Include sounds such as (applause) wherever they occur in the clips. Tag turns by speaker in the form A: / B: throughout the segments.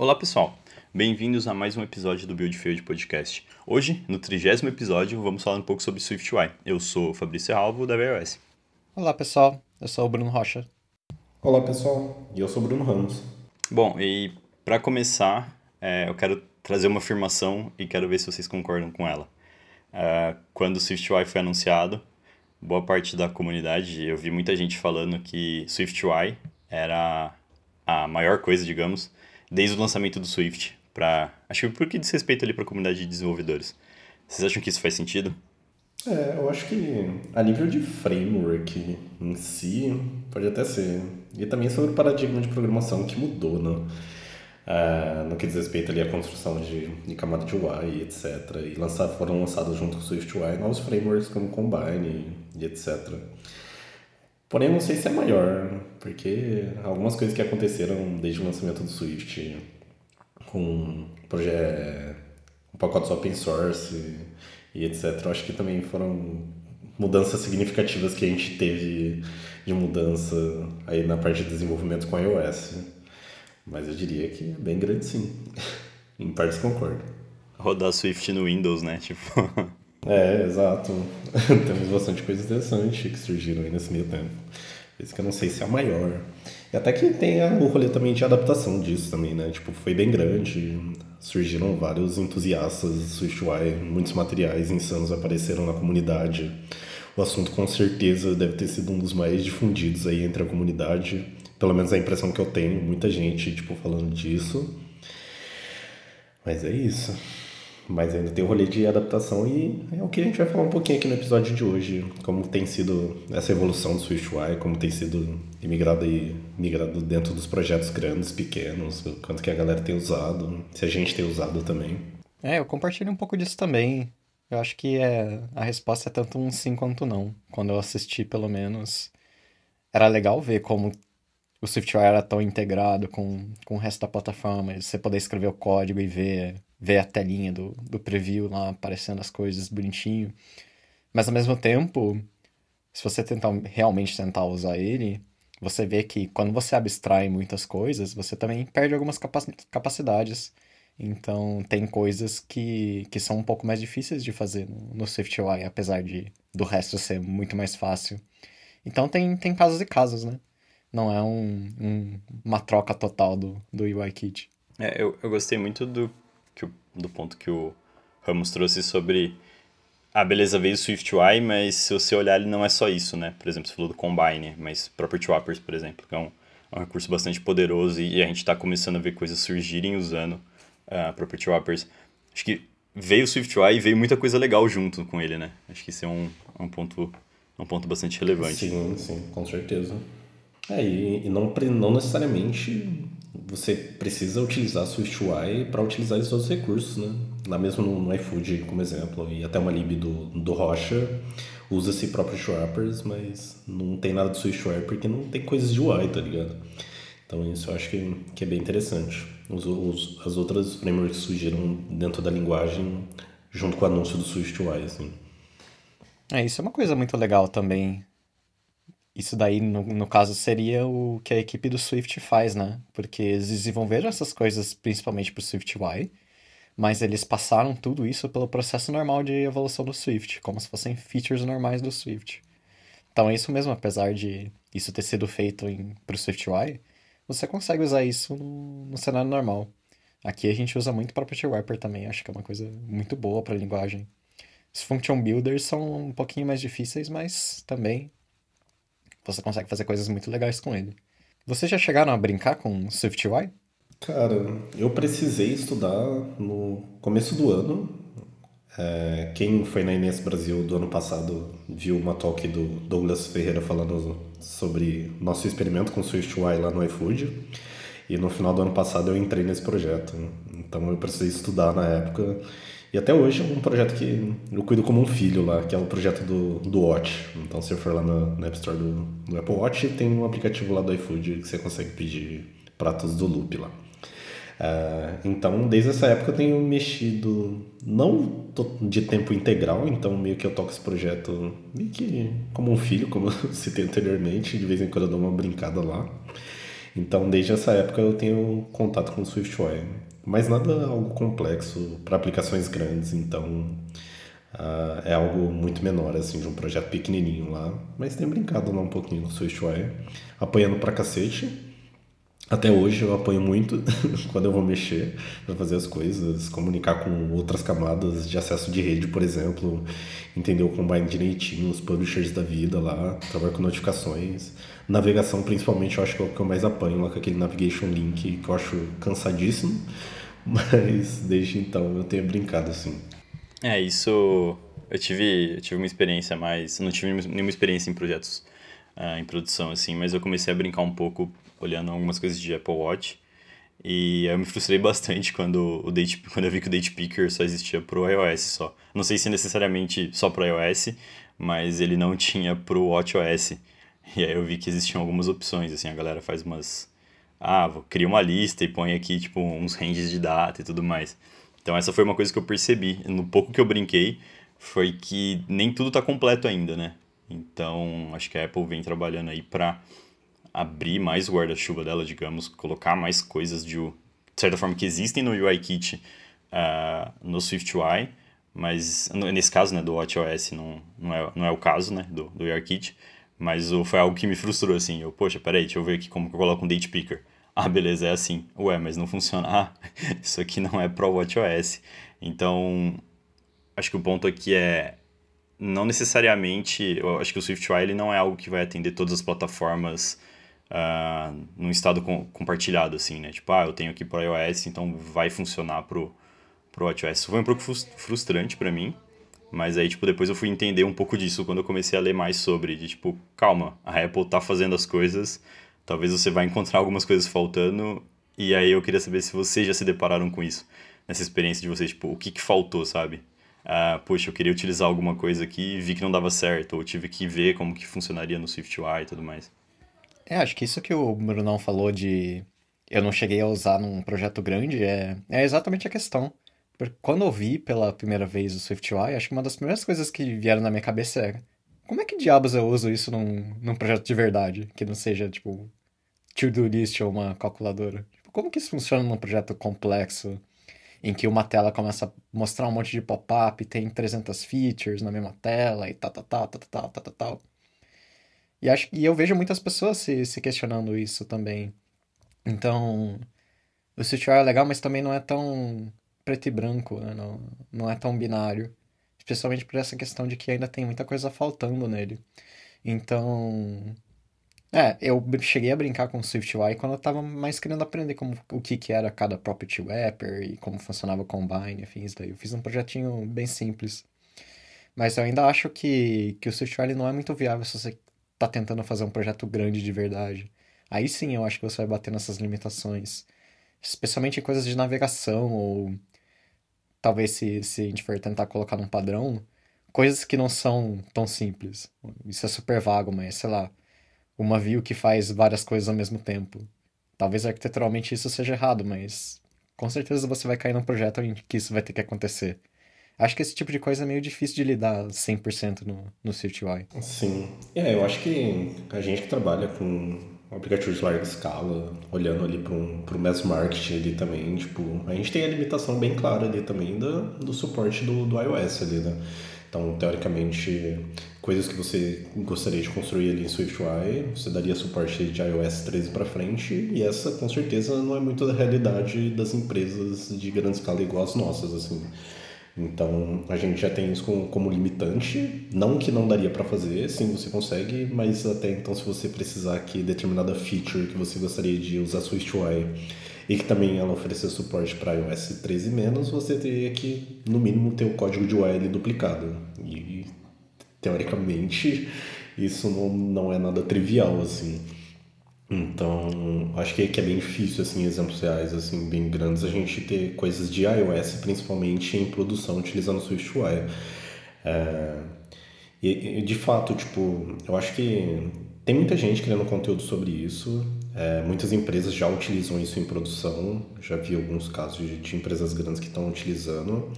A: Olá pessoal, bem-vindos a mais um episódio do Build Field Podcast. Hoje, no trigésimo episódio, vamos falar um pouco sobre SwiftUI. Eu sou o Fabrício Alvo, da iOS.
B: Olá pessoal, eu sou o Bruno Rocha.
C: Olá pessoal, e eu sou o Bruno Ramos.
A: Bom, e para começar, é, eu quero trazer uma afirmação e quero ver se vocês concordam com ela. É, quando o SwiftUI foi anunciado, boa parte da comunidade, eu vi muita gente falando que SwiftUI era a maior coisa, digamos, desde o lançamento do Swift, para acho que porque diz respeito ali para a comunidade de desenvolvedores. Vocês acham que isso faz sentido?
C: É, eu acho que a nível de framework em si, pode até ser. E também sobre o paradigma de programação que mudou, né? Uh, no que diz respeito ali à construção de, de camada de UI, etc. E lançar, foram lançados junto com o SwiftUI novos frameworks como Combine e etc. Porém, eu não sei se é maior, porque algumas coisas que aconteceram desde o lançamento do Swift com projeto, um pacotes open source e, e etc. Eu acho que também foram mudanças significativas que a gente teve de mudança aí na parte de desenvolvimento com iOS. Mas eu diria que é bem grande sim. (laughs) em partes concordo.
A: Rodar Swift no Windows, né? Tipo. (laughs)
C: É, exato. (laughs) Temos bastante coisa interessante que surgiram aí nesse meio tempo. Isso que eu não sei se é a maior. E até que tem o rolê também de adaptação disso também, né? Tipo, foi bem grande, surgiram vários entusiastas do SwiftUI, muitos materiais insanos apareceram na comunidade. O assunto com certeza deve ter sido um dos mais difundidos aí entre a comunidade. Pelo menos a impressão que eu tenho, muita gente, tipo, falando disso. Mas é isso. Mas ainda tem o rolê de adaptação e é o que a gente vai falar um pouquinho aqui no episódio de hoje. Como tem sido essa evolução do SwiftUI, como tem sido imigrado e migrado dentro dos projetos grandes, pequenos, quanto que a galera tem usado, se a gente tem usado também.
B: É, eu compartilho um pouco disso também. Eu acho que é, a resposta é tanto um sim quanto não. Quando eu assisti, pelo menos, era legal ver como o SwiftUI era tão integrado com, com o resto da plataforma, você poder escrever o código e ver ver a telinha do, do preview lá aparecendo as coisas bonitinho. Mas ao mesmo tempo, se você tentar realmente tentar usar ele, você vê que quando você abstrai muitas coisas, você também perde algumas capacidades. Então tem coisas que, que são um pouco mais difíceis de fazer no, no SwiftUI, apesar de do resto ser muito mais fácil. Então tem, tem casos e casos, né? Não é um, um uma troca total do, do UIKit.
A: É, eu, eu gostei muito do do ponto que o Ramos trouxe sobre a ah, beleza veio do SwiftUI, mas se você olhar ele não é só isso, né? Por exemplo, você falou do Combine, mas Property Wrappers, por exemplo, que é um, é um recurso bastante poderoso e, a gente está começando a ver coisas surgirem usando uh, Property Wrappers. Acho que veio o SwiftUI e veio muita coisa legal junto com ele, né? Acho que isso é um, um, ponto, um ponto bastante relevante.
C: Sim, sim, com certeza. É, e, e não, não necessariamente você precisa utilizar SwiftUI para utilizar esses outros recursos, né? Lá mesmo no, no iFood, como exemplo, e até uma lib do, do Rocha usa-se próprio wrappers, mas não tem nada de SwiftUI porque não tem coisas de UI, tá ligado? Então isso eu acho que, que é bem interessante. Os, os, as outras frameworks surgiram dentro da linguagem junto com o anúncio do SwiftUI, assim.
B: É, isso é uma coisa muito legal também isso daí, no, no caso, seria o que a equipe do Swift faz, né? Porque eles desenvolveram essas coisas principalmente para o SwiftUI, mas eles passaram tudo isso pelo processo normal de evolução do Swift, como se fossem features normais do Swift. Então é isso mesmo, apesar de isso ter sido feito para o SwiftUI, você consegue usar isso no, no cenário normal. Aqui a gente usa muito Property Wrapper também, acho que é uma coisa muito boa para a linguagem. Os function builders são um pouquinho mais difíceis, mas também você consegue fazer coisas muito legais com ele. Vocês já chegaram a brincar com SwiftUI?
C: Cara, eu precisei estudar no começo do ano. É, quem foi na Inês Brasil do ano passado viu uma talk do Douglas Ferreira falando sobre nosso experimento com SwiftUI lá no iFood. E no final do ano passado eu entrei nesse projeto. Então eu precisei estudar na época e até hoje é um projeto que eu cuido como um filho lá, que é o projeto do, do Watch. Então, se você for lá no, no App Store do, do, Apple Watch, tem um aplicativo lá do iFood que você consegue pedir pratos do Loop lá. Uh, então, desde essa época eu tenho mexido, não de tempo integral, então meio que eu toco esse projeto meio que como um filho, como eu (laughs) citei anteriormente, de vez em quando eu dou uma brincada lá. Então, desde essa época eu tenho contato com o SwiftUI. Mas nada algo complexo para aplicações grandes, então uh, é algo muito menor, assim, de um projeto pequenininho lá. Mas tem brincado lá um pouquinho com o SwiftUI, apanhando pra cacete. Até hoje eu apanho muito (laughs) quando eu vou mexer para fazer as coisas, comunicar com outras camadas de acesso de rede, por exemplo, entender o Combine direitinho, os publishers da vida lá, trabalhar com notificações. Navegação, principalmente, eu acho que é o que eu mais apanho lá com aquele Navigation Link, que eu acho cansadíssimo, (laughs) mas desde então eu tenho brincado assim.
A: É, isso. Eu tive, eu tive uma experiência mais. Não tive nenhuma experiência em projetos uh, em produção, assim, mas eu comecei a brincar um pouco olhando algumas coisas de Apple Watch. E eu me frustrei (laughs) bastante quando, o date, quando eu vi que o Date Picker só existia pro iOS só. Não sei se necessariamente só pro iOS, mas ele não (laughs) tinha pro WatchOS. E aí eu vi que existiam algumas opções, assim, a galera faz umas... Ah, vou cria uma lista e põe aqui, tipo, uns ranges de data e tudo mais. Então essa foi uma coisa que eu percebi. No pouco que eu brinquei, foi que nem tudo tá completo ainda, né? Então, acho que a Apple vem trabalhando aí para abrir mais o guarda-chuva dela, digamos, colocar mais coisas de, de certa forma que existem no UIKit uh, no SwiftUI, mas nesse caso, né, do WatchOS não, não, é, não é o caso, né, do, do UIKit, mas o, foi algo que me frustrou, assim, eu, poxa, peraí, deixa eu ver aqui como que eu coloco um date picker. Ah, beleza, é assim. Ué, mas não funciona. Ah, (laughs) isso aqui não é pro WatchOS. Então, acho que o ponto aqui é não necessariamente, eu acho que o SwiftUI ele não é algo que vai atender todas as plataformas uh, num estado com, compartilhado, assim, né? Tipo, ah, eu tenho aqui para iOS, então vai funcionar pro, pro WatchOS. Foi um pouco frustrante para mim, mas aí, tipo, depois eu fui entender um pouco disso quando eu comecei a ler mais sobre, de tipo, calma, a Apple tá fazendo as coisas, talvez você vai encontrar algumas coisas faltando, e aí eu queria saber se vocês já se depararam com isso, nessa experiência de vocês, tipo, o que que faltou, sabe? Ah, poxa, eu queria utilizar alguma coisa aqui e vi que não dava certo, ou tive que ver como que funcionaria no SwiftUI e tudo mais.
B: É, acho que isso que o Brunão falou de eu não cheguei a usar num projeto grande é, é exatamente a questão. Porque quando eu vi pela primeira vez o SwiftUI, acho que uma das primeiras coisas que vieram na minha cabeça é como é que diabos eu uso isso num, num projeto de verdade, que não seja, tipo, to-do list ou uma calculadora? Tipo, como que isso funciona num projeto complexo, em que uma tela começa a mostrar um monte de pop-up, tem 300 features na mesma tela e tal, tal, tal, tal, tal, tal, tal, tal. E, acho, e eu vejo muitas pessoas se, se questionando isso também. Então, o SwiftUI é legal, mas também não é tão preto e branco, né? não, não é tão binário. Especialmente por essa questão de que ainda tem muita coisa faltando nele. Então, é, eu cheguei a brincar com o SwiftUI quando eu tava mais querendo aprender como, o que, que era cada property wrapper e como funcionava o Combine, enfim, isso daí. Eu fiz um projetinho bem simples. Mas eu ainda acho que, que o SwiftUI não é muito viável se você tá tentando fazer um projeto grande de verdade. Aí sim eu acho que você vai bater nessas limitações. Especialmente em coisas de navegação ou talvez se, se a gente for tentar colocar num padrão, coisas que não são tão simples. Isso é super vago, mas sei lá uma view que faz várias coisas ao mesmo tempo. Talvez arquiteturalmente isso seja errado, mas com certeza você vai cair num projeto em que isso vai ter que acontecer. Acho que esse tipo de coisa é meio difícil de lidar 100% no, no SwiftUI.
C: Sim. É, eu acho que a gente que trabalha com aplicativos de larga escala, olhando ali para um, o mass market ali também, tipo, a gente tem a limitação bem clara ali também do, do suporte do, do iOS ali, né? Então, teoricamente, coisas que você gostaria de construir ali em SwiftUI, você daria suporte de iOS 13 para frente, e essa com certeza não é muito da realidade das empresas de grande escala igual as nossas, assim. Então, a gente já tem isso como, como limitante, não que não daria para fazer, sim, você consegue, mas até então se você precisar que determinada feature que você gostaria de usar SwiftUI e que também ela oferecer suporte para iOS 13 menos, você teria que, no mínimo, ter o código de URL duplicado. E, teoricamente, isso não, não é nada trivial, assim. Então, acho que é bem difícil, assim, exemplos reais, assim, bem grandes, a gente ter coisas de iOS, principalmente em produção, utilizando o SwiftUI. É, e, de fato, tipo, eu acho que tem muita gente criando conteúdo sobre isso, É, muitas empresas já utilizam isso em produção, já vi alguns casos de, de empresas grandes que estão utilizando,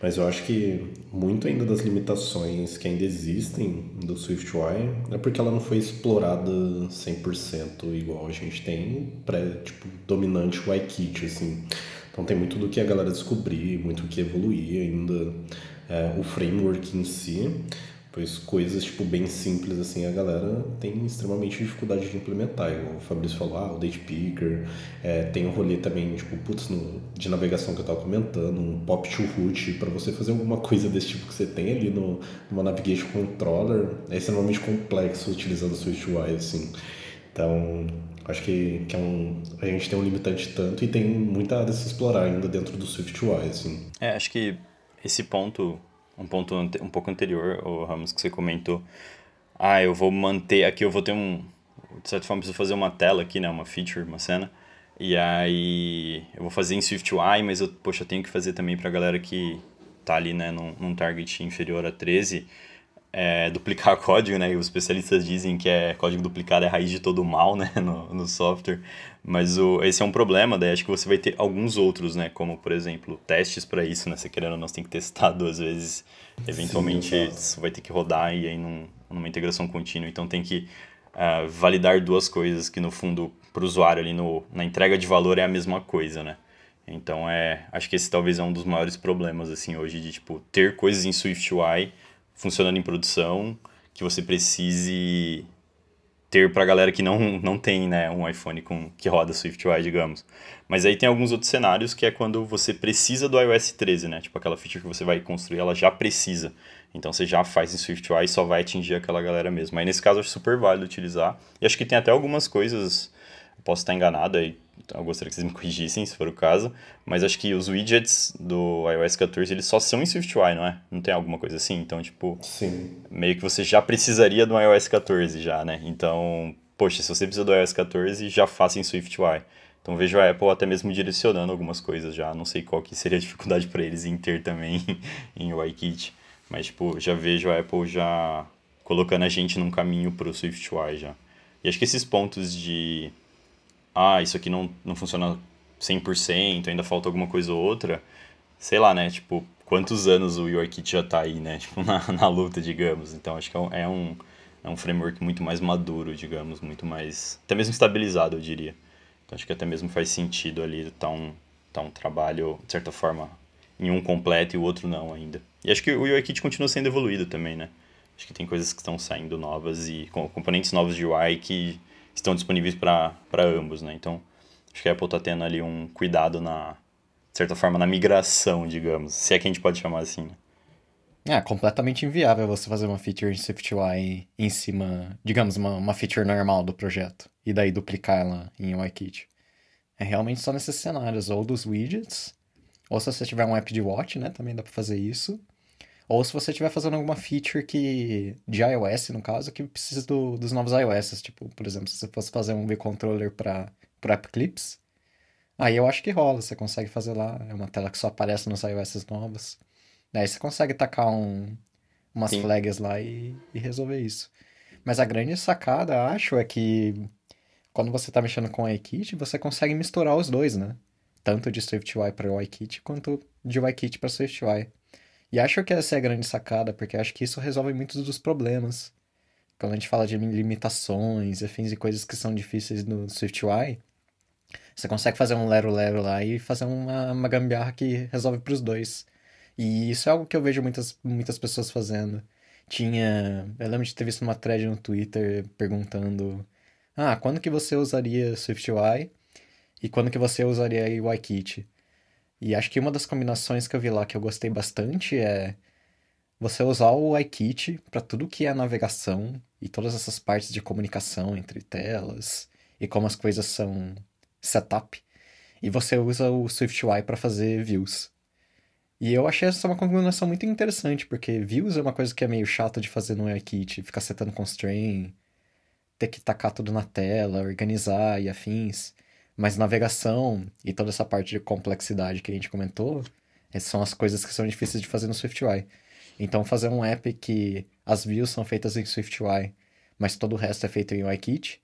C: mas eu acho que muito ainda das limitações que ainda existem do SwiftUI é porque ela não foi explorada 100% igual a gente tem pré, tipo, dominante o iKit, assim. Então tem muito do que a galera descobrir, muito do que evoluir ainda, é, o framework em si, pois coisas tipo bem simples assim a galera tem extremamente dificuldade de implementar. O Fabrício falou, ah, o date picker, é, tem um rolê também tipo putz, no, de navegação que eu estava comentando, um pop to root para você fazer alguma coisa desse tipo que você tem ali no numa navigation controller é extremamente complexo utilizando o Swift UI assim. Então, acho que, que é um, a gente tem um limitante tanto e tem muita área a se explorar ainda dentro do Swift UI, assim.
A: É, acho que esse ponto, um ponto um pouco anterior, o Ramos, que você comentou, ah, eu vou manter, aqui eu vou ter um, de certa forma, preciso fazer uma tela aqui, né, uma feature, uma cena, e aí eu vou fazer em SwiftUI, mas eu, poxa, eu tenho que fazer também pra galera que tá ali, né, num, num target inferior a 13, é, duplicar (laughs) código, né? E os especialistas dizem que é código duplicado é a raiz de todo o mal, né? (laughs) No, no software. Mas o, esse é um problema, daí acho que você vai ter alguns outros, né? Como, por exemplo, testes para isso, né? Você querendo ou não, você tem que testar (laughs) duas vezes. Eventualmente, Sim, isso vai ter que rodar e aí num, numa integração contínua. Então, tem que uh, validar duas coisas que, no fundo, para o usuário ali no, na entrega de valor é a mesma coisa, né? Então, é, acho que esse talvez é um dos maiores problemas, assim, hoje, de, tipo, ter coisas em SwiftUI funcionando em produção que você precise ter para a galera que não, (laughs) não tem né, um iPhone com, que roda SwiftUI, digamos. Mas aí tem alguns outros cenários que é quando você precisa do iOS 13, né? Tipo aquela feature que você vai construir, ela já precisa. Então você já faz em SwiftUI e só vai atingir aquela galera mesmo. Aí nesse caso acho super válido utilizar. E acho que tem até algumas coisas, posso estar enganado aí, eu gostaria que vocês me corrigissem se for o caso, mas acho que os widgets do iOS 14 eles só são em SwiftUI, não é? Não tem alguma coisa assim? Então, tipo,
C: Sim.
A: meio que você já precisaria do iOS 14 já, né? Então, poxa, se você precisa do iOS 14, já faça em SwiftUI. Então vejo a Apple até mesmo direcionando algumas coisas já. Não sei qual que seria a dificuldade para eles em ter também (laughs) em UIKit. Mas, tipo, já vejo a Apple já colocando a gente num caminho pro SwiftUI já. E acho que esses pontos de ah, isso aqui não, não funciona 100%, ainda falta alguma coisa ou outra, sei lá, né? Tipo, quantos anos o UIKit já tá aí, né? (laughs) Tipo, na, na luta, digamos. Então, acho que é um, é um framework muito mais maduro, digamos, muito mais... Até mesmo estabilizado, eu diria. Então, acho que até mesmo faz sentido ali tá um, tá um trabalho, de certa forma, em um completo e o outro não ainda. E acho que o UIKit continua sendo evoluído também, né? Acho que tem coisas que estão saindo novas e componentes novos de UI que estão disponíveis para ambos, né? Então, acho que a Apple está tendo ali um cuidado na, de certa forma, na migração, digamos, se é que a gente pode chamar assim, né?
B: É, completamente inviável você fazer uma feature em SwiftUI em cima, digamos, uma, uma feature normal do projeto, e daí duplicar ela em UIKit. É realmente só nesses cenários, ou dos widgets, ou se você tiver um app de watch, né, também dá para fazer isso, ou se você estiver fazendo alguma feature que de iOS, no caso, que precisa do, dos novos iOS. Tipo, por exemplo, se você fosse fazer um V-Controller para App Clips, aí eu acho que rola. Você consegue fazer lá. É uma tela que só aparece nos iOS novos. Daí você consegue tacar um, umas Sim. flags lá e, e resolver isso. Mas a grande sacada, acho, é que quando você está mexendo com o iKit, você consegue misturar os dois, né? Tanto de SwiftUI para o iKit, quanto de iKit para SwiftUI. E acho que essa é a grande sacada, porque acho que isso resolve muitos dos problemas. Quando a gente fala de limitações, afins e coisas que são difíceis no SwiftUI, você consegue fazer um lero-lero lá e fazer uma, uma gambiarra que resolve para os dois. E isso é algo que eu vejo muitas, muitas pessoas fazendo. Tinha. Eu lembro de ter visto uma thread no Twitter perguntando: Ah, quando que você usaria SwiftUI? E quando que você usaria UIKit? E acho que uma das combinações que eu vi lá que eu gostei bastante é você usar o iKit para tudo que é navegação e todas essas partes de comunicação entre telas e como as coisas são setup. E você usa o SwiftUI para fazer views. E eu achei essa uma combinação muito interessante, porque views é uma coisa que é meio chata de fazer no iKit, ficar setando constraint, ter que tacar tudo na tela, organizar e afins. Mas navegação e toda essa parte de complexidade que a gente comentou, são as coisas que são difíceis de fazer no SwiftUI. Então, fazer um app que as views são feitas em SwiftUI, mas todo o resto é feito em UIKit,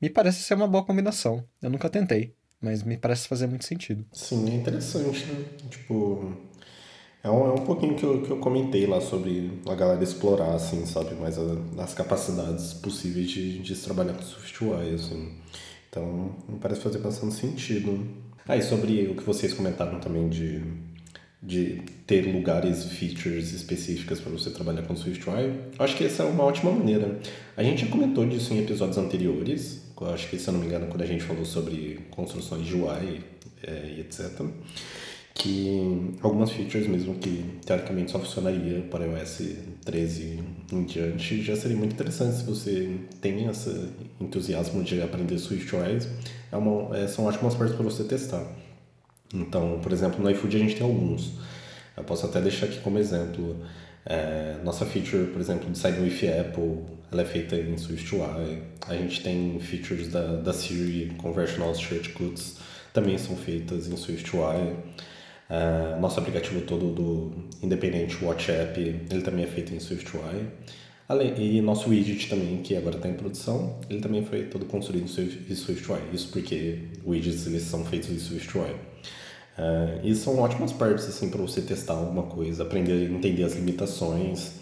B: me parece ser uma boa combinação. Eu nunca tentei, mas me parece fazer muito sentido.
C: Sim, é interessante, né? Tipo, é um, é um pouquinho que eu, que eu comentei lá sobre a galera explorar, assim, sabe? Mais a, as capacidades possíveis de, de se trabalhar com SwiftUI, assim. Então, me parece fazer bastante sentido. Ah, e sobre o que vocês comentaram também de, de ter lugares, features específicas para você trabalhar com SwiftUI, acho que essa é uma ótima maneira. A gente já comentou disso em episódios anteriores, acho que, se eu não me engano, quando a gente falou sobre construções de UI é, e etc que algumas features mesmo que teoricamente só funcionaria para iOS 13 em diante já seria muito interessante se você tem esse entusiasmo de aprender SwiftUI é uma, é, são ótimas partes para você testar. Então por exemplo no iFood a gente tem alguns. Eu posso até deixar aqui como exemplo é, nossa feature por exemplo de Sign with Apple ela é feita em SwiftUI a gente tem features da, da Siri Conversional Shortcuts também são feitas em SwiftUI Uh, nosso aplicativo todo do independente Watch App, ele também é feito em SwiftUI. Além, e nosso widget também, que agora está em produção, ele também foi todo construído em SwiftUI. Isso porque widgets eles são feitos em SwiftUI. Uh, e são ótimas partes assim, para você testar alguma coisa, aprender entender as limitações.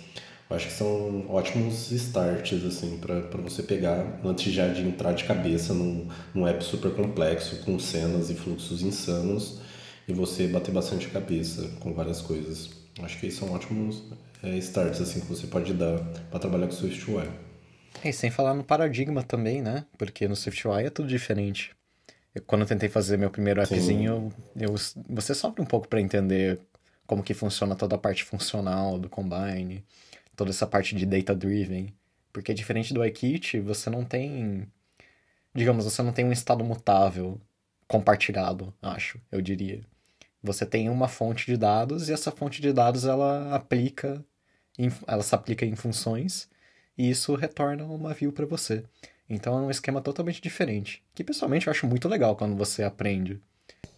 C: Eu acho que são ótimos starts assim, para você pegar antes já de entrar de cabeça num, num app super complexo, com cenas e fluxos insanos e você bater bastante cabeça com várias coisas. Acho que são ótimos é, starts assim que você pode dar para trabalhar com SwiftUI.
B: É, e sem falar no paradigma também, né? Porque no SwiftUI é tudo diferente. Eu, quando eu tentei fazer meu primeiro appzinho, eu, você sofre um pouco para entender como que funciona toda a parte funcional do Combine, toda essa parte de data-driven. Porque diferente do iKit, você não tem... Digamos, você não tem um estado mutável compartilhado, acho, eu diria. Você tem uma fonte de dados e essa fonte de dados ela aplica, ela se aplica em funções e isso retorna uma view para você. Então é um esquema totalmente diferente, que pessoalmente eu acho muito legal quando você aprende.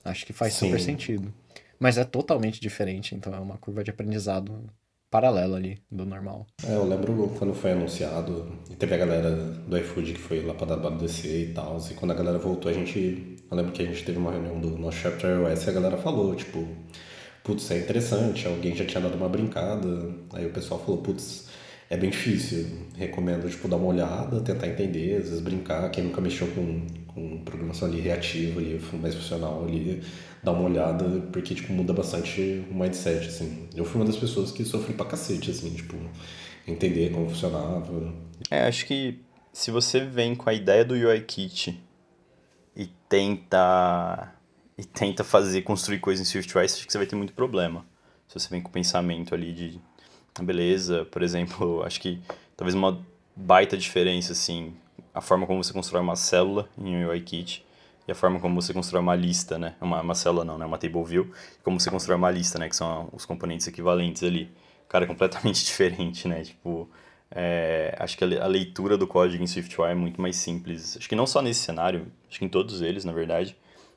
B: Acho que faz Sim. super sentido. Mas é totalmente diferente, então é uma curva de aprendizado paralela ali do normal.
C: É, eu lembro quando foi anunciado, e teve a galera do iFood que foi lá pra WWDC e tal, e quando a galera voltou, a gente. Eu lembro que a gente teve uma reunião do nosso chapter iOS e a galera falou, tipo, putz, é interessante, alguém já tinha dado uma brincada, aí o pessoal falou, putz, é bem difícil, recomendo, tipo, dar uma olhada, tentar entender, às vezes brincar, quem nunca mexeu com, com programação ali reativa, ali, mais funcional ali, dar uma olhada, porque, tipo, muda bastante o mindset, assim. Eu fui uma das pessoas que sofri pra cacete, assim, tipo, entender como funcionava.
A: É, acho que se você vem com a ideia do UI Kit tenta e tenta fazer, construir coisas em SwiftUI, acho que você vai ter muito problema. Se você vem com o pensamento ali de beleza, por exemplo, (laughs) acho que talvez uma baita diferença, assim, a forma como você constrói uma célula em um UI Kit e a forma como você constrói uma lista, né? Uma, uma célula não, né? Uma table view. Como você constrói uma lista, né? Que são os componentes equivalentes ali. Cara, é completamente (laughs) diferente, né? Tipo, é, acho que a leitura do código em SwiftUI é muito mais simples. Acho que não só nesse cenário, acho que em todos eles, na verdade.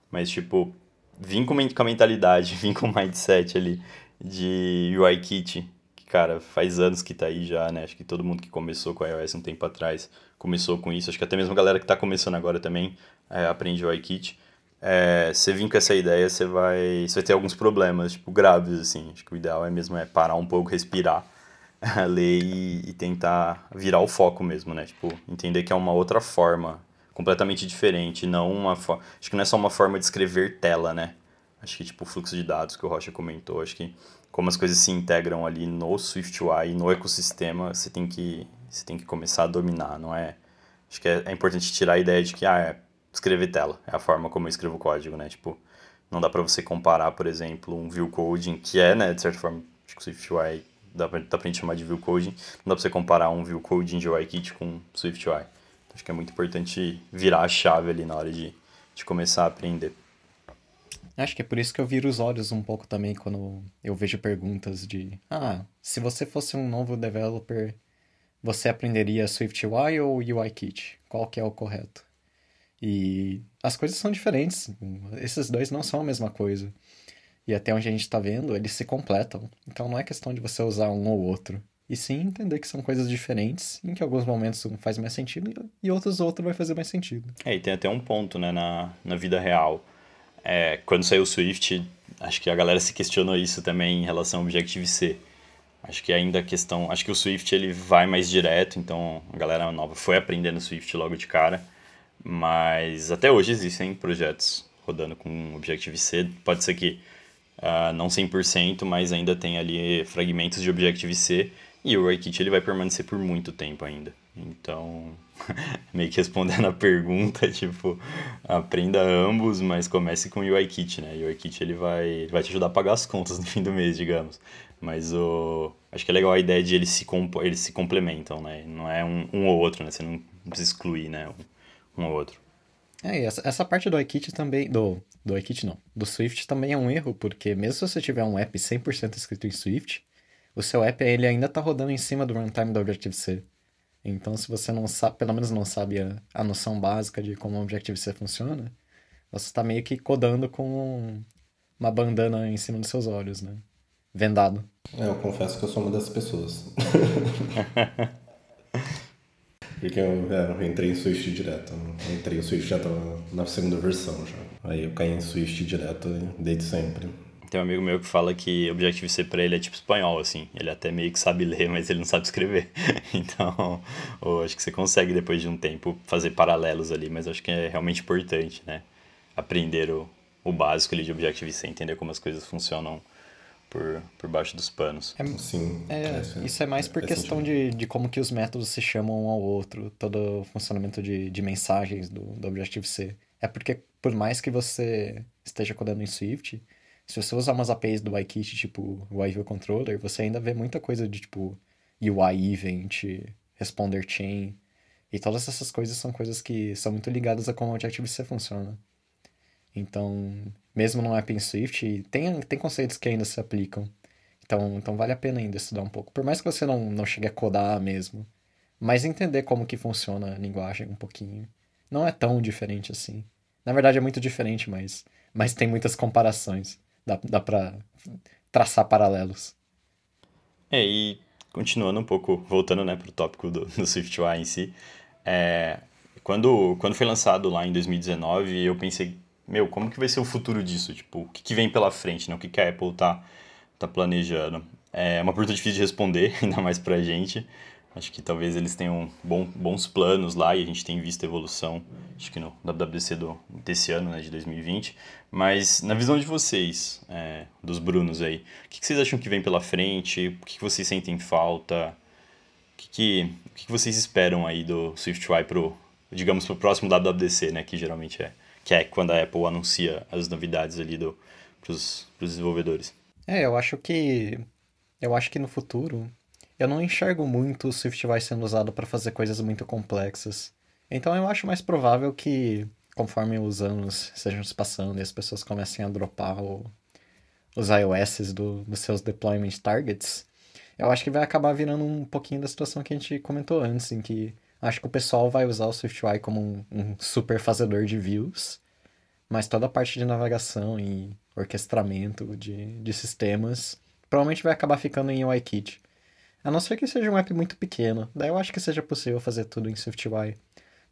A: Mas, tipo, vim com a mentalidade, (laughs) vim com o mindset ali de UIKit, que, cara, faz anos que tá aí já, né? Acho que todo mundo que começou com a iOS um tempo atrás começou com isso. Acho que até mesmo a galera que tá começando agora também é, aprende o iKit, é, você vir com essa ideia, você vai, você vai ter alguns problemas, tipo, graves, assim. Acho que o ideal é mesmo é parar um pouco, respirar, (laughs) ler e, e tentar virar o foco mesmo, né? Tipo, entender que é uma outra forma, completamente diferente, não uma Acho que não é só uma forma de escrever tela, né? Acho que, tipo, o fluxo de dados que o Rocha comentou, acho que como as coisas se integram ali no SwiftUI, no ecossistema, você tem que, você tem que começar a dominar, não é? Acho que é, é importante tirar a ideia de que, ah, é escrever tela. É a forma como eu escrevo código, né? Tipo, não dá para você comparar, por exemplo, um view coding, que é, né, de certa forma, acho que o SwiftUI dá pra, dá pra gente chamar de view coding, não dá pra você comparar um view coding de UIKit com SwiftUI. Então, acho que é muito importante virar a chave ali na hora de, de começar a aprender.
B: Acho que é por isso que eu viro os olhos um pouco também quando eu vejo perguntas de ah, se você fosse um novo developer, você aprenderia SwiftUI ou UIKit? Qual que é o correto? E as coisas são diferentes. Esses dois não são a mesma coisa. E até onde a gente está vendo, eles se completam. Então não é questão de você usar um ou outro. E sim entender que são coisas diferentes, em que alguns momentos um faz mais sentido e outros outro vai fazer mais sentido.
A: É, e tem até um ponto, né, na, na vida real. É, quando saiu o Swift, acho que a galera se questionou isso também em relação ao Objective-C. Acho que ainda a questão... Acho que o Swift, ele vai mais direto, então a galera nova foi aprendendo Swift logo de cara. Mas até hoje existem projetos rodando com Objective-C. Pode ser que uh, não 100%, mas ainda tem ali fragmentos de Objective-C e o UIKit ele vai permanecer por muito tempo ainda. Então, (laughs) meio que respondendo a pergunta, (laughs) tipo, aprenda ambos, mas comece com o UIKit, né? O UIKit ele vai, ele vai te ajudar a pagar as contas (laughs) no fim do mês, digamos. Mas o acho que é legal a ideia de eles se, comp eles se complementam, né? Não é um, um ou outro, né? Você não precisa excluir, né? Um, um ou outro.
B: É, e essa, essa parte do iKit também, do, do iKit não, do Swift também é um erro, porque mesmo se você tiver um app 100% escrito em Swift, o seu app ele ainda está rodando em cima do runtime do Objective-C. Então, se você não sabe, pelo menos não sabe a, a noção básica de como o Objective-C funciona, você está meio que codando com uma bandana em cima dos seus olhos, né? Vendado.
C: É, eu confesso que eu sou uma dessas pessoas. (laughs) Porque eu, é, eu, entrei em Swift direto. Eu entrei em Swift já tava na segunda versão já. Aí eu caí em Swift direto desde sempre.
A: Tem um amigo meu que fala que Objective-C pra ele é tipo espanhol, assim. Ele até meio que sabe ler, (laughs) mas ele não sabe escrever. (laughs) Então, eu acho que você consegue, depois de um tempo, fazer paralelos ali, mas acho que é realmente importante, né? Aprender o, o básico ali de Objective-C, entender como as coisas funcionam por, por baixo dos panos.
B: É,
C: Sim.
B: É, é, isso é mais por questão de, de como que os métodos se chamam um ao outro, todo o funcionamento de, de mensagens do, do Objective-C. É porque, por mais que você esteja codando em Swift, se você usar umas APIs do YKit, tipo o IV Controller, você ainda vê muita coisa de tipo UI Event, Responder Chain. E todas essas coisas são coisas que são muito ligadas a como o Objective-C funciona. Então, mesmo no app em Swift, tem, tem conceitos que ainda se aplicam. Então, então vale a pena ainda estudar um pouco. Por mais que você não, não chegue a codar mesmo, mas entender como que funciona a linguagem um pouquinho. Não é tão diferente assim. Na verdade é muito diferente, mas, mas tem muitas comparações. Dá, dá pra traçar paralelos.
A: É, e continuando um pouco, voltando né, pro tópico do, do SwiftUI em si, é, quando, quando foi lançado lá em 2019, eu pensei, meu, como que vai ser o futuro disso? Tipo, o que, que vem pela frente, né? O que, que a Apple tá, tá planejando? É uma pergunta difícil de responder, (laughs) ainda mais pra gente. Acho que talvez eles tenham bom, bons planos lá e a gente tem visto evolução, acho que no WWDC do, desse ano, né, de 2020. Mas na visão de vocês, é, dos Brunos aí, o que, que, vocês acham que vem pela frente? O que, que vocês sentem falta? O que, que, o que, que vocês esperam aí do SwiftUI pro, digamos, pro próximo WWDC, né, que geralmente é, que é quando a Apple anuncia as novidades ali do, pros, desenvolvedores?
B: É, eu acho que eu acho que no futuro eu não enxergo muito o SwiftUI sendo usado para fazer coisas muito complexas. Então eu acho mais provável que, conforme os anos sejam se passando e as pessoas comecem a dropar o, os iOS do, dos seus deployment targets, eu acho que vai acabar virando um pouquinho da situação que a gente comentou antes, em que acho que o pessoal vai usar o SwiftUI como um, um super fazedor de views, mas toda a parte de navegação e orquestramento de, de sistemas provavelmente vai acabar ficando em UIKit. A não ser que seja um app muito pequeno. Daí eu acho que seja possível fazer tudo em SwiftUI.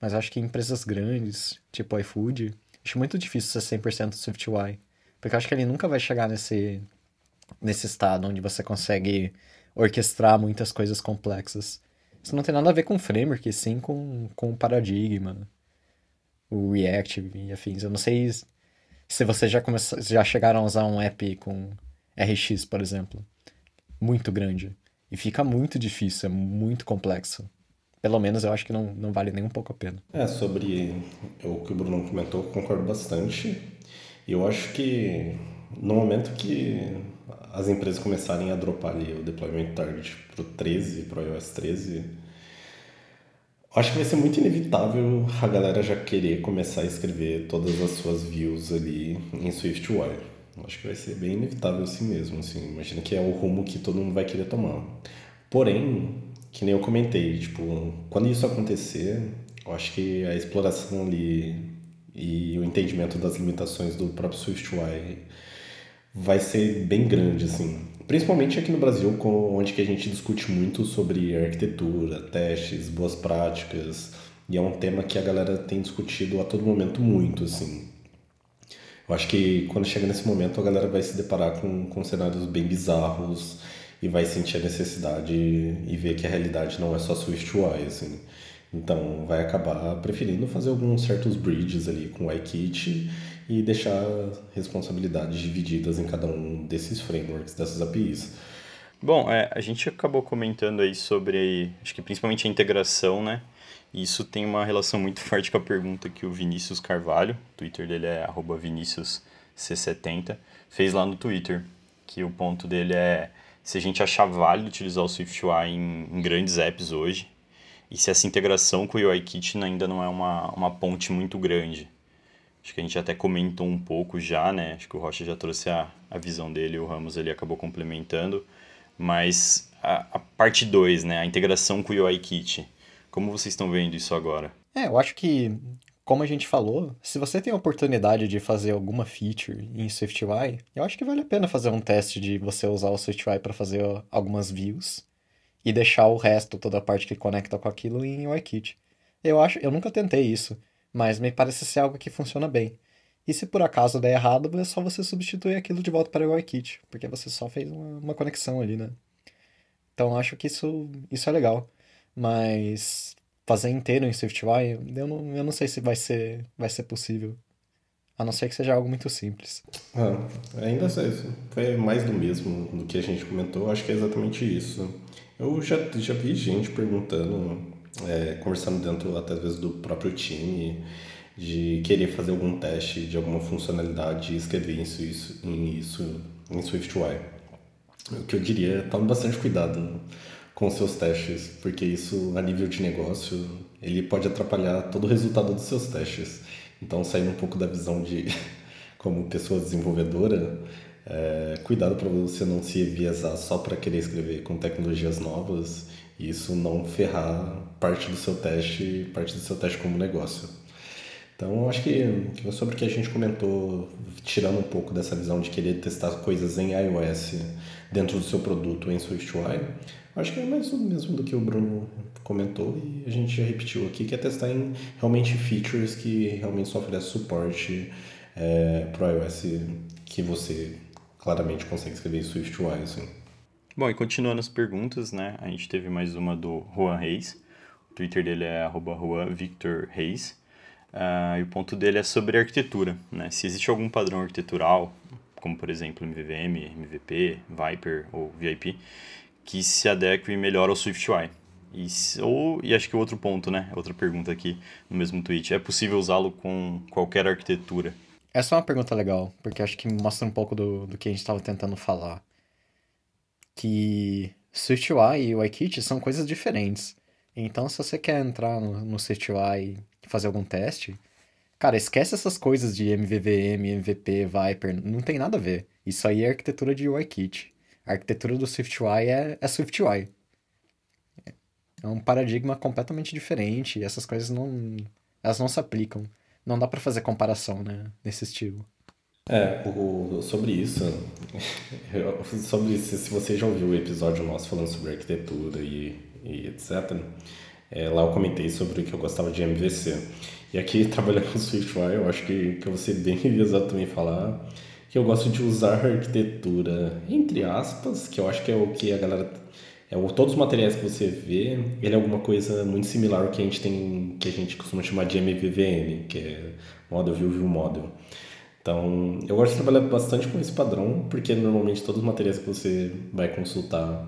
B: Mas acho que em empresas grandes, tipo iFood, acho muito difícil ser 100% SwiftUI. Porque acho que ele nunca vai chegar nesse, nesse estado onde você consegue orquestrar muitas coisas complexas. Isso não tem nada a ver com framework, sim com, com paradigma, o React e afins. Eu não sei se vocês já, começaram, já chegaram a usar um app com RX, por exemplo. Muito grande. E fica muito difícil, é muito complexo. Pelo menos eu acho que não, não vale nem um pouco a pena.
C: É, sobre o que o Bruno comentou, concordo bastante. Eu acho que no momento que as empresas começarem a dropar ali o deployment target para o 13, para o iOS 13, acho que vai ser muito inevitável a galera já querer começar a escrever todas as suas views ali em SwiftUI. Acho que vai ser bem inevitável assim mesmo, assim. Imagina que é o rumo que todo mundo vai querer tomar. Porém, que nem eu comentei, tipo, quando isso acontecer, eu acho que a exploração ali e o entendimento das limitações do próprio SwiftUI vai ser bem grande, assim. principalmente aqui no Brasil, onde que a gente discute muito sobre arquitetura, testes, boas práticas, e é um tema que a galera tem discutido a todo momento muito, assim. Eu acho que quando chega nesse momento a galera vai se deparar com, com cenários bem bizarros e vai sentir a necessidade e ver que a realidade não é só SwiftUI, assim. Então vai acabar preferindo fazer alguns certos bridges ali com o iKit e deixar responsabilidades divididas em cada um desses frameworks, dessas APIs.
A: Bom, é, a gente acabou comentando aí sobre, acho que principalmente a integração, né? E isso tem uma relação muito (laughs) forte com a pergunta que o Vinícius Carvalho, o Twitter dele é ViníciusC70, fez lá no Twitter. Que o ponto dele é se a gente achar válido utilizar o SwiftUI em, em grandes apps hoje, e se essa integração com o UIKit ainda não é uma, uma ponte muito grande. Acho que a gente até comentou um pouco já, né? Acho que o Rocha já trouxe a, a visão dele, o Ramos ele acabou complementando. Mas a, a parte 2, né? A integração com o UIKit. Como vocês estão vendo isso agora?
B: É, eu acho que, como a gente falou, se você tem a oportunidade de fazer alguma feature em SwiftUI, eu acho que vale a pena fazer um teste de você usar o SwiftUI para fazer algumas views e deixar o resto, toda a parte que conecta com aquilo em UIKit. Eu acho, eu nunca tentei isso, mas me parece ser algo que funciona bem. E se por acaso der errado, é só você substituir aquilo de volta para o UIKit, porque você só fez uma, uma conexão ali, né? Então acho que isso, isso é legal. Mas fazer inteiro em SwiftUI, eu não, eu não sei se vai ser, vai ser possível. A não ser que seja algo muito simples.
C: Ah, ainda sei, foi mais do mesmo do que a gente comentou, acho que é exatamente isso. Eu já, já vi gente perguntando é, conversando dentro até às vezes do próprio time, de querer fazer algum teste de alguma funcionalidade e escrever isso, isso, em, isso em SwiftUI. O que eu diria é tome bastante cuidado com seus testes, porque isso a nível de negócio ele pode atrapalhar todo o resultado dos seus testes. Então, saindo um pouco da visão de (laughs) como pessoa desenvolvedora, é, cuidado para você não se enviesar só para querer escrever com tecnologias novas e isso não ferrar parte do seu teste, parte do seu teste como negócio. Então, acho que, sobre o que a gente comentou, tirando um pouco dessa visão de querer testar coisas em iOS dentro do seu produto em SwiftUI, acho que é mais o mesmo do que o Bruno comentou e a gente já repetiu aqui, que é testar em realmente features que realmente só oferecem suporte é, para o iOS que você claramente consegue escrever em SwiftUI. Assim.
A: Bom, e continuando as perguntas, né? A gente teve mais uma do Juan Reis. O Twitter dele é Juan Victor Reis. Uh, e o ponto dele é sobre arquitetura, né? Se existe algum padrão arquitetural, como por exemplo MVVM, MVP, Viper ou VIP, que se adeque melhor ao SwiftUI. E, ou, e acho que outro ponto, né? Outra pergunta aqui no mesmo tweet. É possível usá-lo com qualquer arquitetura?
B: Essa é uma pergunta legal, porque acho que mostra um pouco do, do que a gente estava tentando falar que SwiftUI e UIKit são coisas diferentes. Então, se você quer entrar no, no SwiftUI e fazer algum teste, cara, esquece essas coisas de MVVM, MVP, Viper, não tem nada a ver. Isso aí é arquitetura de UIKit. A arquitetura do SwiftUI é, é SwiftUI. É um paradigma completamente diferente essas coisas não, elas não se aplicam. Não dá para fazer comparação, né, nesse estilo.
C: É, o, sobre isso, (laughs) sobre isso, se você já ouviu o episódio nosso falando sobre arquitetura e, e etc., é, lá eu comentei sobre o que eu gostava de MVC. E aqui, (laughs) trabalhando com SwiftUI, eu acho que, que ser bem (laughs) enviesado também falar que eu gosto de usar arquitetura, entre aspas, que eu acho que é o que a galera... É, todos os materiais que você vê, ele é alguma coisa muito similar ao que a gente tem, que a gente costuma chamar de MVVM, que é Model View View Model. Então, eu gosto de trabalhar bastante com esse padrão, porque normalmente todos os materiais que você vai consultar,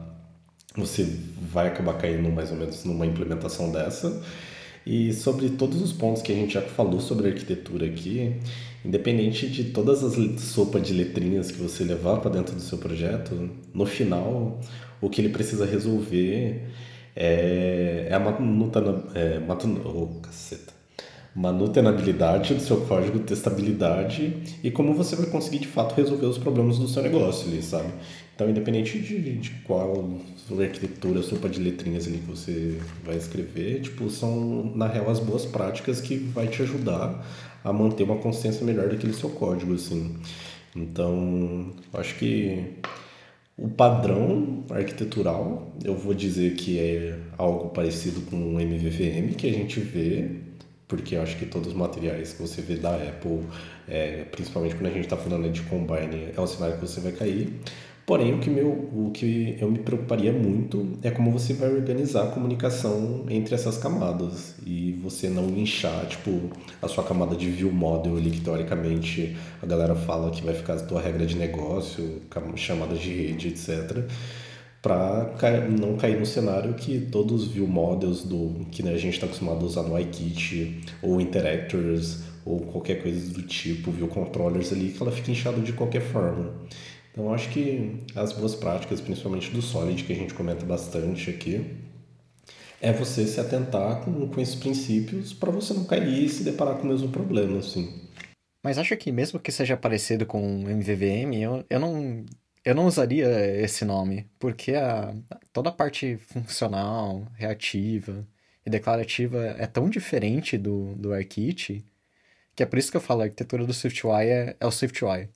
C: você vai acabar caindo mais ou menos numa implementação dessa. E sobre todos os pontos que a gente já falou sobre arquitetura aqui, independente de todas as sopas de letrinhas que você levar para dentro do seu projeto, no final, o que ele precisa resolver é, é a manuta, é, matun, oh, caceta manutenabilidade do seu código, testabilidade e como você vai conseguir de fato resolver os problemas do seu negócio ali, sabe? Então, independente de, de qual arquitetura, sopa de letrinhas ali que você vai escrever, tipo, são na real as boas práticas que vai te ajudar a manter uma consistência melhor daquele seu código, assim. Então, acho que O padrão arquitetural, eu vou dizer que é algo parecido com o MVVM que a gente vê, porque eu acho que todos os materiais que você vê da Apple, é, principalmente quando a gente está falando de Combine, é o cenário que você vai cair. Porém, o que, meu, o que eu me preocuparia muito é como você vai organizar a comunicação entre essas camadas e você não inchar, tipo, a sua camada de view model ali, que teoricamente a galera fala que vai ficar a tua regra de negócio, chamadas de rede, etc para não cair no cenário que todos os view models do que né, a gente está acostumado a usar no iKit ou interactors ou qualquer coisa do tipo, view controllers ali, que ela fica inchada de qualquer forma. Então, acho que as boas práticas, principalmente do Solid, que a gente comenta bastante aqui, é você se atentar com, com esses princípios para você não cair e se deparar com o mesmo problema, assim.
B: Mas acho que mesmo que seja parecido com MVVM, eu, eu, não, eu não usaria esse nome, porque a, toda a parte funcional, reativa e declarativa é tão diferente do, do ArcKit, que é por isso que eu falo, a arquitetura do SwiftUI é, é o SwiftUI.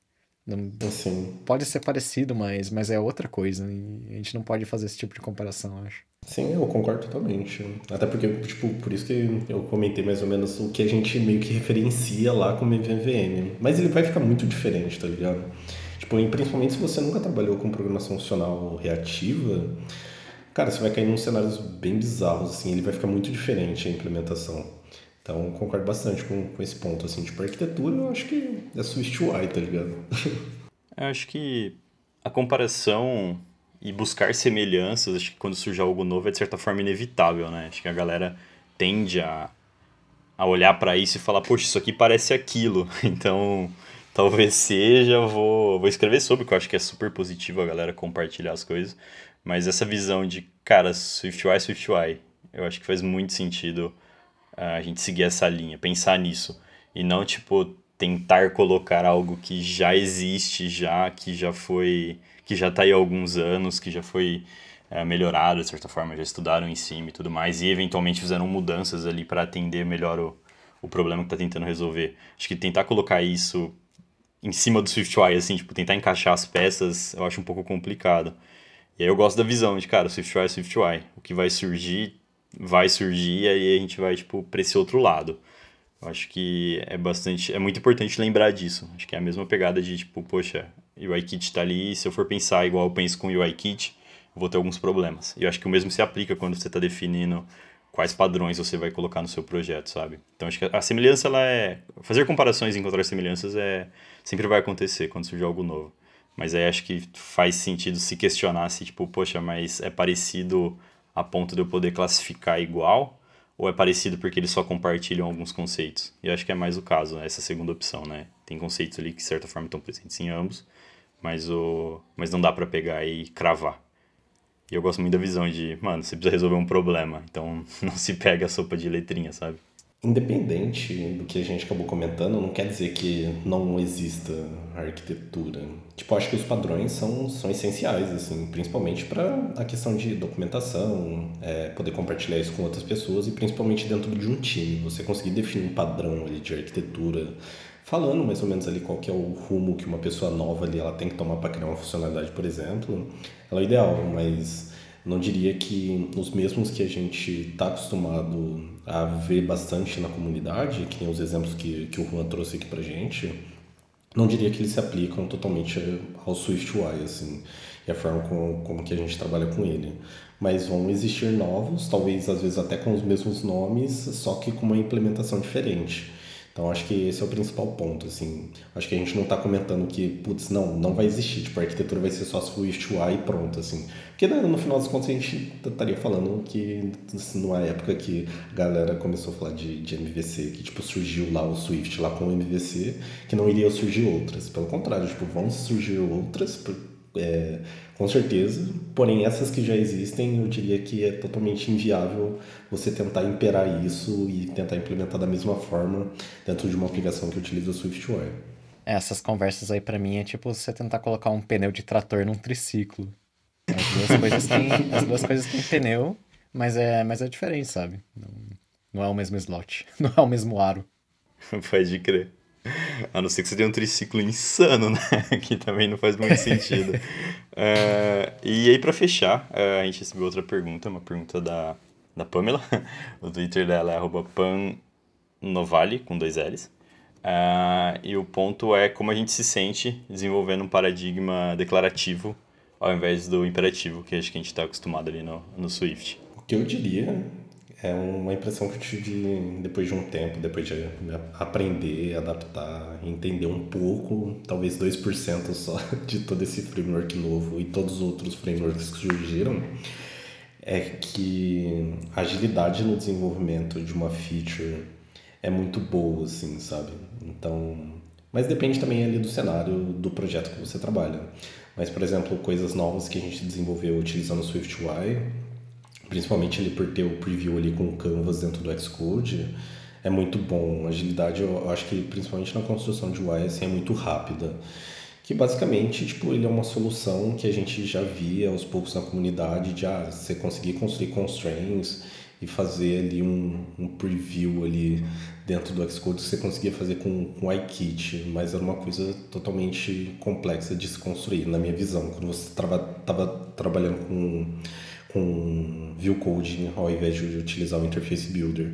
C: Assim.
B: Pode ser parecido, mas, mas é outra coisa. E a gente não pode fazer esse tipo de comparação, acho.
C: Sim, eu concordo totalmente. Até porque, tipo, por isso que eu comentei mais ou menos o que a gente meio que referencia lá como MVVM. Mas ele vai ficar muito diferente, tá ligado? Tipo, principalmente se você nunca trabalhou com programação funcional reativa, cara, você vai cair num cenários bem bizarros, assim, ele vai ficar muito diferente a implementação. Então, concordo bastante com, com esse ponto, assim, tipo, arquitetura eu acho que é Swift UI, tá ligado?
A: eu acho que a comparação e buscar semelhanças, acho que quando surge algo novo é de certa forma inevitável, né? Acho que a galera tende a, a olhar para isso e falar, poxa, isso aqui parece aquilo, (laughs) então talvez seja, vou, vou escrever sobre, que eu acho que é super positivo a galera compartilhar as coisas, mas essa visão de, cara, SwiftUI, SwiftUI, eu acho que faz muito sentido a gente seguir essa linha, pensar nisso. E não, tipo, tentar colocar algo que já existe, já, que já foi. que já está aí há alguns anos, que já foi é, melhorado, de certa forma, já estudaram em cima e tudo mais, e eventualmente fizeram mudanças ali para atender melhor o, o problema que está tentando resolver. Acho que tentar colocar isso em cima do SwiftUI, assim, tipo, tentar encaixar as peças, eu acho um pouco complicado. E aí eu gosto da visão de, cara, SwiftUI é SwiftUI. O que vai surgir vai surgir e aí a gente vai, tipo, para esse outro lado. Eu acho que é bastante, é muito importante lembrar disso. Acho que é a mesma pegada de, tipo, poxa, UIKit está ali, se eu for pensar igual eu penso com UIKit, eu vou ter alguns problemas. E eu acho que o mesmo se aplica quando você está definindo quais padrões você vai colocar no seu projeto, sabe? Então acho que a semelhança ela é fazer comparações e encontrar semelhanças é sempre vai acontecer quando surgir algo novo. Mas aí acho que faz sentido se questionar se tipo, poxa, mas é parecido a ponto de eu poder classificar igual? Ou é parecido porque eles só compartilham alguns conceitos? E acho que é mais o caso, né? essa segunda opção, né? Tem conceitos ali que, de certa forma, estão presentes em ambos, mas, o... mas não dá para pegar e cravar. E eu gosto muito da visão de, mano, você precisa resolver um problema, então (laughs) não se pega a sopa de letrinha, sabe?
C: Independente do que a gente acabou comentando, não quer dizer que não exista arquitetura. Tipo, acho que os padrões são, são essenciais, assim, principalmente para a questão de documentação, é, poder compartilhar isso com outras pessoas e principalmente dentro de um time. Você conseguir definir um padrão ali de arquitetura, falando mais ou menos ali qual que é o rumo que uma pessoa nova ali ela tem que tomar para criar uma funcionalidade, por exemplo, ela é o ideal, mas não diria que os mesmos que a gente está acostumado a ver bastante na comunidade, que nem os exemplos que, que o Juan trouxe aqui pra gente, não diria que eles se aplicam totalmente ao SwiftUI, assim, e a forma como, como que a gente trabalha com ele. Mas vão existir novos, talvez às vezes até com os mesmos nomes, só que com uma implementação diferente. Então acho que esse é o principal ponto, assim. Acho que a gente não está comentando que, putz, não, não vai existir, tipo, a arquitetura vai ser só Swift UI e pronto, assim. Porque né, no final das contas a gente estaria falando que assim, numa época que a galera começou a falar de, de MVC, que tipo surgiu lá o Swift lá com o MVC, que não iria surgir outras. Pelo contrário, tipo, vão surgir outras é, com certeza, porém essas que já existem, eu diria que é totalmente inviável você tentar imperar isso e tentar implementar da mesma forma dentro de uma aplicação que utiliza o SwiftUI.
B: É, essas conversas aí para mim é tipo você tentar colocar um pneu de trator num triciclo. As duas coisas têm, as duas coisas têm pneu, mas é, mas é diferente, sabe? Não, não é o mesmo slot, (laughs) não é o mesmo aro.
A: Pode crer. (laughs) A não ser que você tenha um triciclo insano, né? (laughs) Que também não faz muito sentido. uh, (laughs) e aí, para fechar, uh, a gente recebeu outra pergunta, uma pergunta da, da Pamela. O Twitter dela é pannovale, com dois L's. Uh, e o ponto é como a gente se sente desenvolvendo um paradigma declarativo ao invés do imperativo, que acho que a gente está acostumado ali no, no Swift.
C: O que eu diria é uma impressão que eu tive depois de um tempo, depois de aprender, adaptar, entender um pouco, talvez 2% só (laughs) de todo esse framework novo e todos os outros frameworks que surgiram, é que a agilidade no desenvolvimento de uma feature é muito boa, assim, sabe? Então, mas depende também ali do cenário do projeto que você trabalha. Mas, por exemplo, coisas novas que a gente desenvolveu utilizando o SwiftUI, principalmente ali por ter o preview ali com o Canvas dentro do Xcode, é muito bom. A agilidade, eu acho que principalmente na construção de UI, assim, é muito rápida. Que basicamente, tipo, ele é uma solução que a gente já via aos poucos na comunidade, de ah, você conseguir construir constraints e fazer ali um, um preview ali dentro do Xcode que você conseguia fazer com, com iKit, mas era uma coisa totalmente complexa de se construir, na minha visão, quando você estava trabalhando com com view coding ao invés de utilizar o interface builder.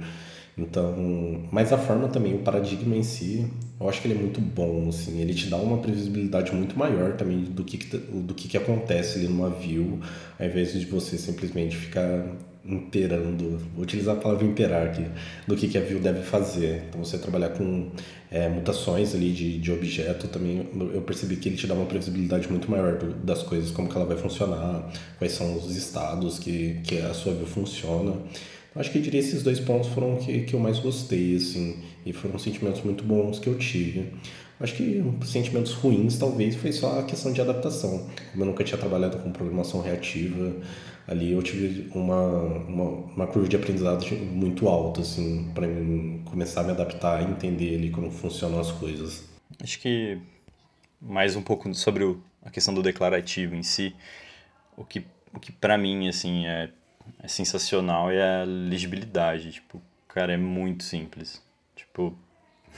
C: Então, mas a forma também, o paradigma em si, eu acho que ele é muito bom, assim, ele te dá uma previsibilidade muito maior também do que, do que, que acontece ali numa view, ao invés de você simplesmente ficar inteirando, vou utilizar a palavra inteirar aqui, do que, que a view deve fazer. Então, você trabalhar com é, mutações ali de, de objeto também, eu percebi que ele te dá uma previsibilidade muito maior do, das coisas, como que ela vai funcionar, quais são os estados que, que a sua view funciona. Acho que eu diria esses dois pontos foram que, que eu mais gostei, assim, e foram sentimentos muito bons que eu tive. Acho que sentimentos ruins talvez foi só a questão de adaptação. Como eu nunca tinha trabalhado com programação reativa, ali eu tive uma, uma, uma curva de aprendizado muito alta, assim, para começar a me adaptar, entender ali como funcionam as coisas.
A: Acho que mais um pouco sobre o, a questão do declarativo em si, o que, o que para mim, assim, é, é sensacional é a legibilidade, tipo, cara, é muito simples. Tipo,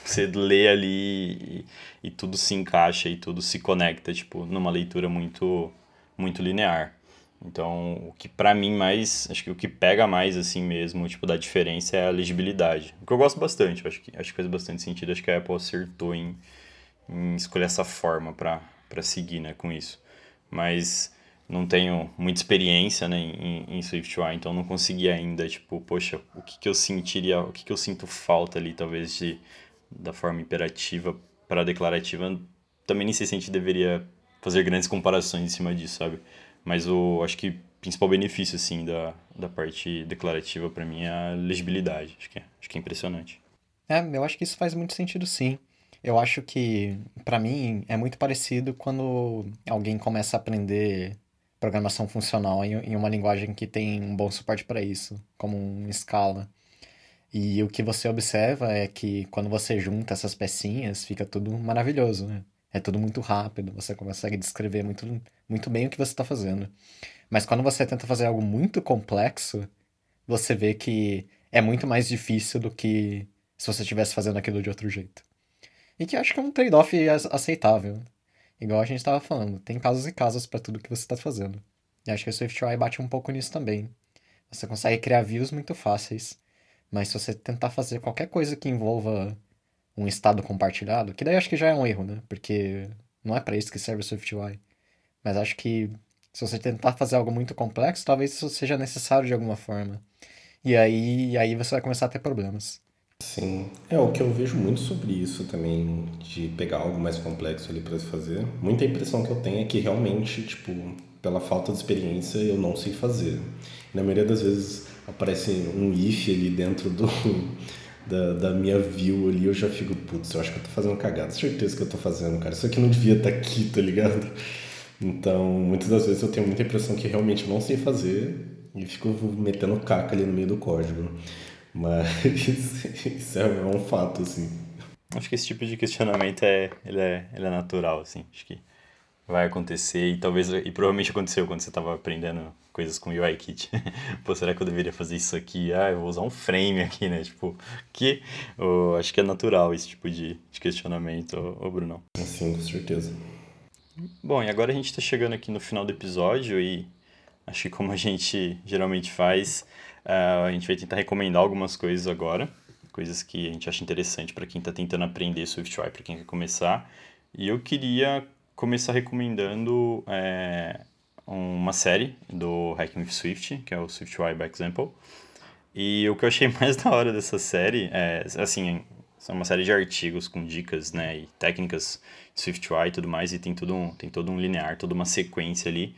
A: você lê ali e, e tudo se encaixa e tudo se conecta, tipo, numa leitura muito, muito linear. Então, o que para mim mais, acho que o que pega mais assim mesmo, tipo, da diferença é a legibilidade. O que eu gosto bastante, acho que acho que faz bastante sentido, acho que a Apple acertou em, em escolher essa forma para seguir, né, com isso. Mas não tenho muita experiência, né, em, em SwiftUI, então não consegui ainda, tipo, poxa, o que que eu sentiria, o que que eu sinto falta ali, talvez de da forma imperativa para declarativa, também nem sei se a gente deveria fazer grandes comparações em cima disso, sabe? Mas o acho que principal benefício assim da, da parte declarativa para mim é a legibilidade. Acho que é, acho que é impressionante.
B: É, eu acho que isso faz muito sentido sim. Eu acho que para mim é muito parecido quando alguém começa a aprender programação funcional em, uma linguagem que tem um bom suporte para isso, como um Scala. E o que você observa é que quando você junta essas pecinhas, fica tudo maravilhoso, né? É tudo muito rápido, você consegue descrever muito, muito bem o que você está fazendo. Mas quando você tenta fazer algo muito complexo, você vê que é muito mais difícil do que se você estivesse fazendo aquilo de outro jeito. E que acho que é um trade-off aceitável. Igual a gente estava falando, tem casos e casos para tudo que você está fazendo. E acho que o SwiftUI bate um pouco nisso também. Você consegue criar views muito fáceis, mas se você tentar fazer qualquer coisa que envolva um estado compartilhado, que daí acho que já é um erro, né? Porque não é para isso que serve o SwiftUI. Mas acho que se você tentar fazer algo muito complexo, talvez isso seja necessário de alguma forma. E aí, aí você vai começar a ter problemas.
C: Sim, é o que eu vejo muito sobre isso também, de pegar algo mais complexo ali para se fazer. Muita impressão que eu tenho é que realmente, tipo, pela falta de experiência, eu não sei fazer. Na maioria das vezes aparece um if ali dentro do, da, da minha view ali, eu já fico, putz, eu acho que eu tô fazendo cagada. Certeza que eu tô fazendo, cara. Isso aqui não devia estar tá aqui, tá ligado? Então, muitas das vezes eu tenho muita impressão que realmente eu não sei fazer e fico metendo caca ali no meio do código. Mas (laughs) isso é um fato, assim.
A: Acho que esse tipo de questionamento é, ele é, ele é natural, assim. Acho que vai acontecer e talvez e provavelmente aconteceu quando você estava aprendendo coisas com UIKit. (laughs) Pô, será que eu deveria fazer isso aqui? Ah, eu vou usar um frame aqui, né? Tipo, que oh, acho que é natural esse tipo de, de questionamento, ô, ô Brunão.
C: Sim, com certeza.
A: Bom, e agora a gente está chegando aqui no final do episódio e acho que como a gente geralmente faz, uh, a gente vai tentar recomendar algumas coisas agora, coisas que a gente acha interessante para quem está tentando aprender SwiftUI, para quem quer começar. E eu queria começar recomendando é, uma série do Hacking with Swift, que é o SwiftUI by Example. E o que eu achei (laughs) mais da hora dessa série é, assim, são uma série de artigos com dicas, né, e técnicas de SwiftUI e tudo mais, e tem, tudo um, tem todo um linear, toda uma sequência ali.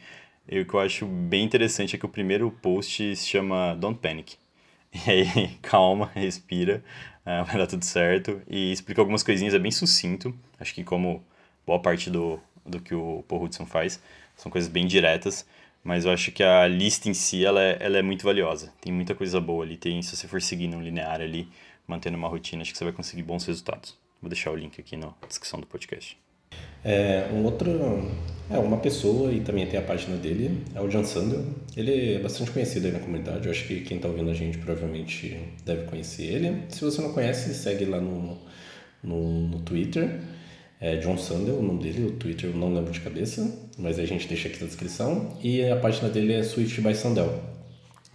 A: E o que eu acho bem interessante é que o primeiro post se chama Don't Panic. (laughs) E aí, calma, respira, uh, vai dar tudo certo. E explica algumas coisinhas, é bem sucinto. Acho que como boa parte do, do que o Paul Hudson faz. São coisas bem diretas, mas eu acho que a lista em si ela é, ela é muito valiosa. Tem muita coisa boa ali. Tem, se você for seguindo um linear ali, mantendo uma rotina, acho que você vai conseguir bons resultados. Vou deixar o link aqui na descrição do podcast.
C: É, um outro, é uma pessoa e também tem a página dele, é o John Sandel. Ele é bastante conhecido aí na comunidade, eu acho que quem está ouvindo a gente provavelmente deve conhecer ele. Se você não conhece, segue lá no, no, no Twitter. É John Sandel, o nome dele, o Twitter eu não lembro de cabeça, mas a gente deixa aqui na descrição. E a página dele é Swift by Sandel.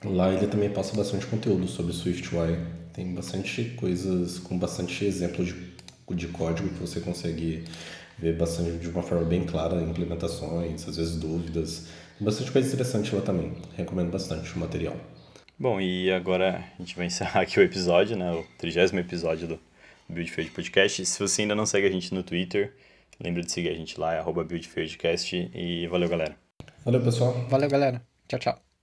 C: Lá ele também passa bastante conteúdo sobre SwiftUI. Tem bastante coisas com bastante exemplos de, de código que você consegue ver bastante de uma forma bem clara, implementações, às vezes dúvidas. Bastante coisa interessante lá também. Recomendo bastante o material.
A: Bom, e agora a gente vai encerrar aqui o episódio, né? O trigésimo episódio do Buildfield Podcast. Se você ainda não segue a gente no Twitter, lembra de seguir a gente lá, é arroba BuildFieldcast. E valeu, galera.
C: Valeu, pessoal.
B: Valeu, galera. Tchau, tchau.